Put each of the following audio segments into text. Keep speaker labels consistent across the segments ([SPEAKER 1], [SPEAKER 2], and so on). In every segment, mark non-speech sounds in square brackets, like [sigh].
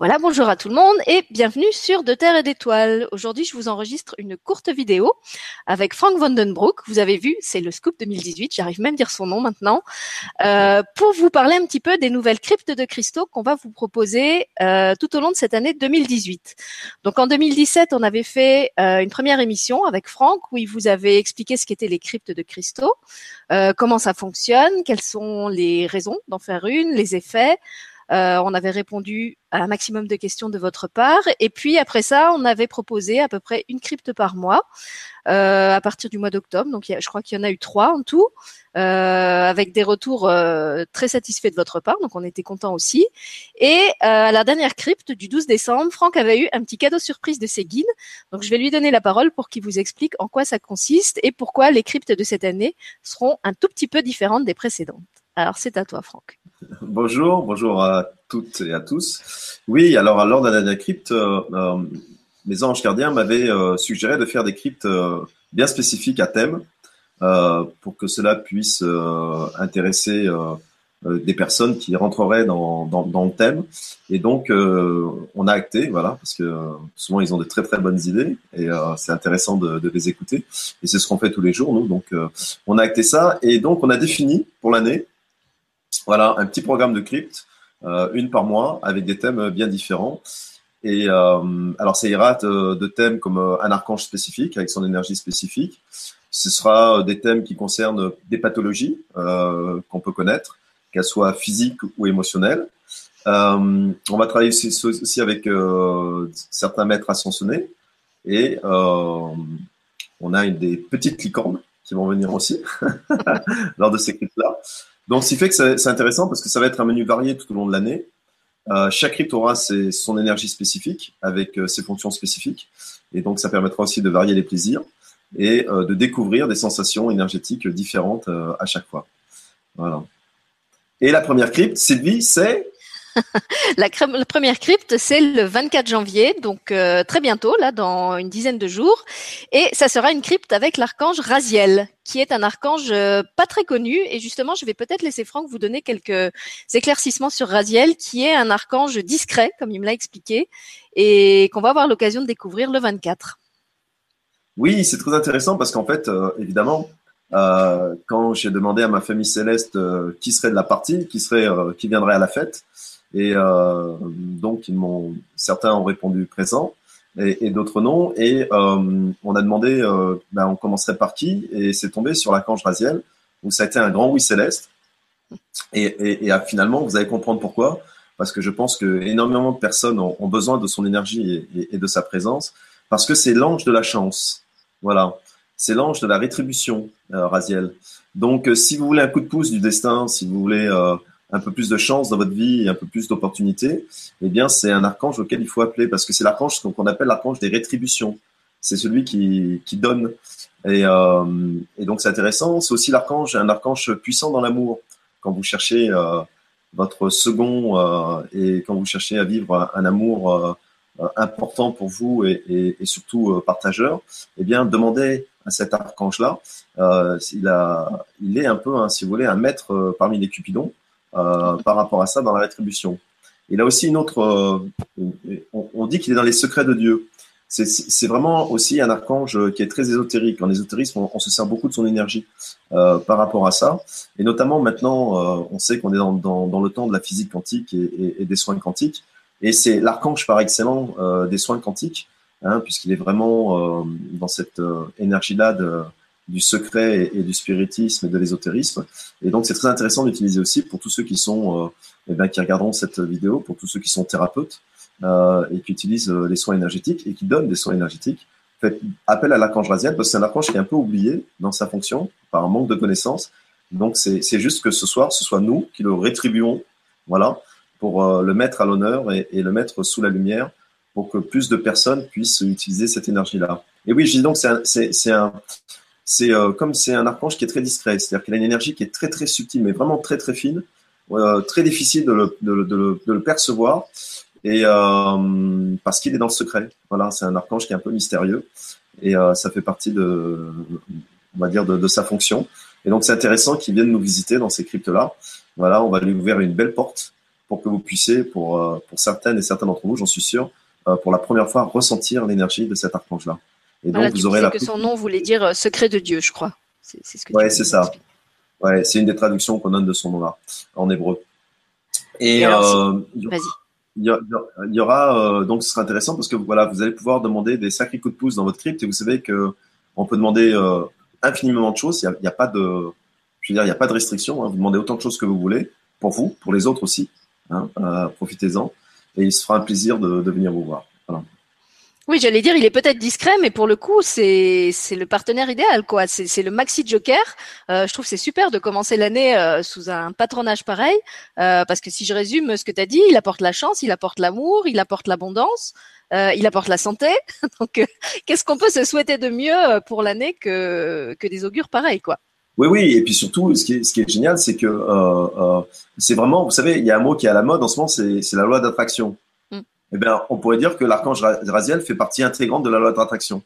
[SPEAKER 1] Voilà, bonjour à tout le monde et bienvenue sur De Terre et d'Étoiles. Aujourd'hui, je vous enregistre une courte vidéo avec Frank Vandenbroek. Vous avez vu, c'est le Scoop 2018, j'arrive même à dire son nom maintenant, euh, pour vous parler un petit peu des nouvelles cryptes de cristaux qu'on va vous proposer euh, tout au long de cette année 2018. Donc en 2017, on avait fait euh, une première émission avec Frank où il vous avait expliqué ce qu'étaient les cryptes de cristaux, euh, comment ça fonctionne, quelles sont les raisons d'en faire une, les effets. Euh, on avait répondu à un maximum de questions de votre part. Et puis après ça, on avait proposé à peu près une crypte par mois euh, à partir du mois d'octobre. Donc je crois qu'il y en a eu trois en tout, euh, avec des retours très satisfaits de votre part. Donc on était content aussi. Et à la dernière crypte du 12 décembre, Franck avait eu un petit cadeau surprise de ses. Donc je vais lui donner la parole pour qu'il vous explique en quoi ça consiste et pourquoi les cryptes de cette année seront un tout petit peu différentes des précédentes. Alors, c'est à toi, Franck.
[SPEAKER 2] Bonjour, bonjour à toutes et à tous. Oui, alors, lors de la crypte, euh, euh, mes anges gardiens m'avaient euh, suggéré de faire des cryptes bien spécifiques à thème pour que cela puisse intéresser des personnes qui rentreraient dans, dans, le thème. Et donc, on a acté, voilà, parce que souvent ils ont de très très bonnes idées et c'est intéressant de, de, les écouter. Et c'est ce qu'on fait tous les jours, nous. Donc, on a acté ça et donc on a défini pour l'année voilà, un petit programme de crypte, euh, une par mois, avec des thèmes bien différents. Et euh, alors, ça ira de, thèmes comme euh, un archange spécifique, avec son énergie spécifique. Ce sera des thèmes qui concernent des pathologies qu'on peut connaître, qu'elles soient physiques ou émotionnelles. on va travailler aussi, avec certains maîtres ascensionnés. Et on a des petites licornes qui vont venir aussi [laughs] lors de ces cryptes-là. Donc, ce qui fait que c'est intéressant parce que ça va être un menu varié tout au long de l'année. Euh, chaque crypte aura son énergie spécifique avec euh, ses fonctions spécifiques. Et donc, ça permettra aussi de varier les plaisirs et euh, de découvrir des sensations énergétiques différentes à chaque fois. Voilà. Et la première crypte, Sylvie, c'est [laughs]
[SPEAKER 1] la, première crypte, c'est le 24 janvier, donc euh, très bientôt, là, dans une dizaine de jours. Et ça sera une crypte avec l'archange Raziel, qui est un archange euh, pas très connu. Et justement, je vais peut-être laisser Franck vous donner quelques éclaircissements sur Raziel, qui est un archange discret, comme il me l'a expliqué, et qu'on va avoir l'occasion de découvrir le 24.
[SPEAKER 2] Oui, c'est très intéressant parce qu'en fait, euh, évidemment, quand j'ai demandé à ma famille céleste qui serait de la partie, qui serait, qui viendrait à la fête, et euh, donc, ils m'ont, certains ont répondu présent et, et d'autres non. Et euh, on a demandé, euh, ben, on commencerait par qui? Et c'est tombé sur la Cange Raziel, où ça a été un grand oui céleste. Et, et, et finalement, vous allez comprendre pourquoi. Parce que je pense que énormément de personnes ont, ont besoin de son énergie et, et, de sa présence, parce que c'est l'ange de la chance. Voilà, c'est l'ange de la rétribution, euh, Raziel. Donc, euh, si vous voulez un coup de pouce du destin, si vous voulez euh, un peu plus de chance dans votre vie un peu plus d'opportunités, eh bien, c'est un archange auquel il faut appeler parce que c'est l'archange qu'on appelle l'archange des rétributions. C'est celui qui, qui donne. Et, euh, et donc, c'est intéressant. C'est aussi l'archange, un archange puissant dans l'amour. Quand vous cherchez euh, votre second euh, et quand vous cherchez à vivre un, amour euh, important pour vous et, et, et surtout euh, partageur, eh bien, demandez à cet archange-là. Euh, il, a, il est un peu, hein, si vous voulez, un maître parmi les cupidons. Euh, par rapport à ça dans la rétribution. Il a aussi une autre. Euh, on, dit qu'il est dans les secrets de Dieu. C'est vraiment aussi un archange qui est très ésotérique. En ésotérisme, on, se sert beaucoup de son énergie euh, par rapport à ça. Et notamment maintenant, on sait qu'on est dans, dans, dans, le temps de la physique quantique et, des soins quantiques. Et c'est l'archange par excellence des soins quantiques, hein, puisqu'il est vraiment dans cette énergie-là de, du secret et, du spiritisme et de l'ésotérisme. Et donc, c'est très intéressant d'utiliser aussi pour tous ceux qui sont, euh, eh bien, qui regarderont cette vidéo, pour tous ceux qui sont thérapeutes euh, et qui utilisent euh, les soins énergétiques et qui donnent des soins énergétiques. Faites appel à l'archange Raziel parce que c'est un archange qui est un peu oublié dans sa fonction par un manque de connaissances. Donc, c'est juste que ce soir, ce soit nous qui le rétribuons, voilà, pour le mettre à l'honneur et, et le mettre sous la lumière pour que plus de personnes puissent utiliser cette énergie-là. Et oui, je dis donc, c'est un, c'est euh, comme c'est un archange qui est très discret, c'est-à-dire qu'il a une énergie qui est très très subtile, mais vraiment très très fine, euh, très difficile de le, percevoir, et euh, parce qu'il est dans le secret. Voilà, c'est un archange qui est un peu mystérieux, et ça fait partie de, on va dire, de sa fonction. Et donc c'est intéressant qu'il vienne nous visiter dans ces cryptes-là. Voilà, on va lui ouvrir une belle porte pour que vous puissiez, pour, pour certaines et certains d'entre vous, j'en suis sûr, pour la première fois, ressentir l'énergie de cet archange-là.
[SPEAKER 1] Et donc, vous aurez la. que son nom voulait dire secret de Dieu, je crois.
[SPEAKER 2] C'est ce que Ouais, c'est ça. Ouais, c'est une des traductions qu'on donne de son nom-là en hébreu. Et, vas-y il y, aura euh, donc ce sera intéressant parce que voilà vous allez pouvoir demander des sacrés coups de pouce dans votre crypte et vous savez que on peut demander euh, infiniment de choses. Il n'y a, a, pas de je veux dire il n'y a pas de restriction. Hein. Vous demandez autant de choses que vous voulez pour vous, pour les autres aussi. Hein, euh, Profitez-en et il se fera un plaisir de, de venir vous voir.
[SPEAKER 1] Oui, j'allais dire, il est peut-être discret, mais pour le coup, c'est le partenaire idéal, quoi. C'est le maxi joker. Euh, je trouve c'est super de commencer l'année euh, sous un patronage pareil, euh, parce que si je résume ce que tu as dit, il apporte la chance, il apporte l'amour, il apporte l'abondance, euh, il apporte la santé. [laughs] Donc, euh, qu'est-ce qu'on peut se souhaiter de mieux pour l'année que que des augures pareils, quoi?
[SPEAKER 2] Oui, oui, et puis surtout, ce qui est, ce qui est génial, c'est que euh, c'est vraiment, vous savez, il y a un mot qui est à la mode en ce moment, c'est la loi d'attraction eh bien, on pourrait dire que l'archange Raziel fait partie intégrante de la loi d'attraction.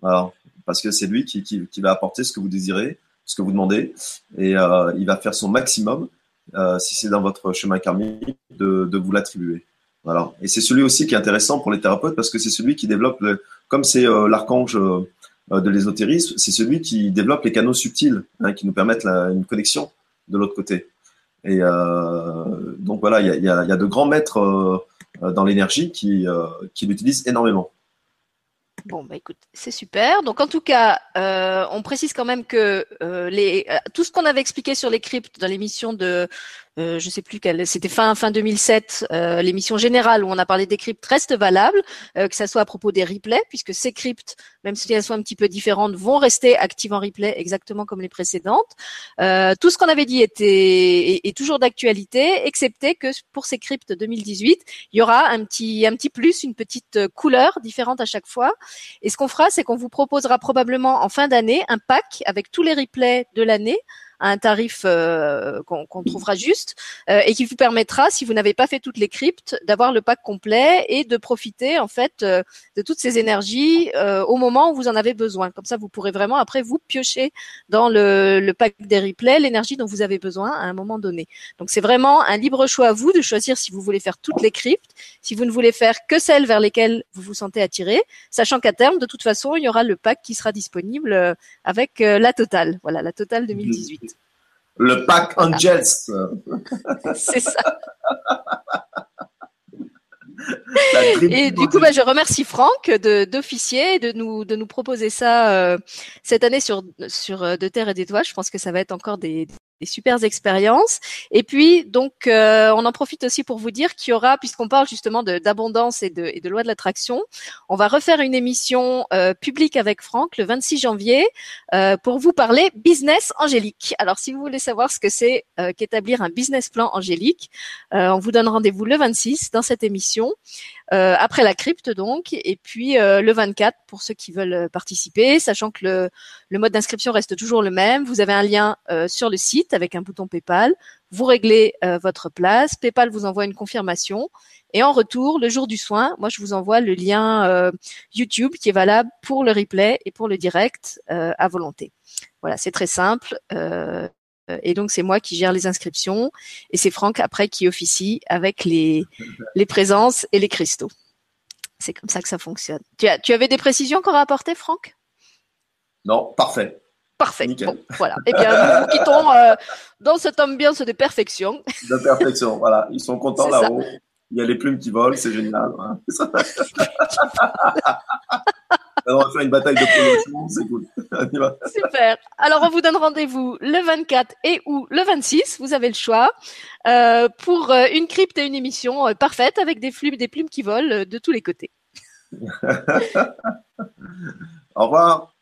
[SPEAKER 2] parce que c'est lui qui, qui, qui, va apporter ce que vous désirez, ce que vous demandez, et euh, il va faire son maximum, euh, si c'est dans votre chemin karmique, de, de vous l'attribuer. Voilà. Et c'est celui aussi qui est intéressant pour les thérapeutes parce que c'est celui qui développe, le, comme c'est euh, l'archange euh, de l'ésotérisme, c'est celui qui développe les canaux subtils hein, qui nous permettent la, une connexion de l'autre côté. Et euh, donc voilà, il y a, y, a, y a, de grands maîtres euh, dans l'énergie qui, euh, qui l'utilisent énormément.
[SPEAKER 1] Bon, bah écoute, c'est super. Donc en tout cas, euh, on précise quand même que euh, tout ce qu'on avait expliqué sur les cryptes dans l'émission de euh, je sais plus quelle, c'était fin fin 2007, euh, l'émission générale où on a parlé des cryptes reste valable, euh, que ça soit à propos des replays, puisque ces cryptes, même si elles sont un petit peu différentes, vont rester actives en replay exactement comme les précédentes. Euh, tout ce qu'on avait dit était est, toujours d'actualité, excepté que pour ces cryptes 2018, il y aura un petit un petit plus, une petite couleur différente à chaque fois. Et ce qu'on fera, c'est qu'on vous proposera probablement en fin d'année un pack avec tous les replays de l'année à un tarif euh, qu'on trouvera juste euh, et qui vous permettra, si vous n'avez pas fait toutes les cryptes, d'avoir le pack complet et de profiter en fait euh, de toutes ces énergies au moment où vous en avez besoin. Comme ça, vous pourrez vraiment après vous piocher dans le, le pack des replays l'énergie dont vous avez besoin à un moment donné. Donc c'est vraiment un libre choix à vous de choisir si vous voulez faire toutes les cryptes, si vous ne voulez faire que celles vers lesquelles vous vous sentez attiré, sachant qu'à terme, de toute façon, il y aura le pack qui sera disponible avec la totale. Voilà, la totale 2018.
[SPEAKER 2] Le pack Angels.
[SPEAKER 1] C'est ça. [laughs] Et du coup, bah, je remercie Franck d'officier de, de nous de nous proposer ça euh, cette année sur sur euh, de terre et d'étoiles. Je pense que ça va être encore des, des super expériences. Et puis, donc, euh, on en profite aussi pour vous dire qu'il y aura, puisqu'on parle justement d'abondance et de, et de loi de l'attraction, on va refaire une émission euh, publique avec Franck le 26 janvier euh, pour vous parler business angélique. Alors, si vous voulez savoir ce que c'est qu'établir un business plan angélique, on vous donne rendez-vous le 26 dans cette émission. Euh, après la crypte donc, et puis euh, le 24 pour ceux qui veulent euh, participer, sachant que le, le mode d'inscription reste toujours le même. Vous avez un lien sur le site avec un bouton PayPal. Vous réglez votre place. PayPal vous envoie une confirmation. Et en retour, le jour du soin, moi je vous envoie le lien YouTube qui est valable pour le replay et pour le direct à volonté. Voilà, c'est très simple. Euh, et donc c'est moi qui gère les inscriptions et c'est Franck après qui officie avec les, présences et les cristaux. C'est comme ça que ça fonctionne. Tu, avais des précisions qu'on a apportées, Franck?
[SPEAKER 2] Non, parfait.
[SPEAKER 1] Parfait. Bon, voilà. Eh bien, nous vous quittons euh, dans cette ambiance de perfection.
[SPEAKER 2] De perfection, voilà. Ils sont contents là-haut. Il y a les plumes qui volent, c'est génial. Hein. [laughs] on va faire une bataille de promotion, c'est cool.
[SPEAKER 1] Super. Alors, on vous donne rendez-vous le 24 et ou le 26, vous avez le choix, euh, pour euh, une crypte et une émission euh, parfaite avec des, plumes, des plumes qui volent de tous les côtés. [laughs]
[SPEAKER 2] Au revoir.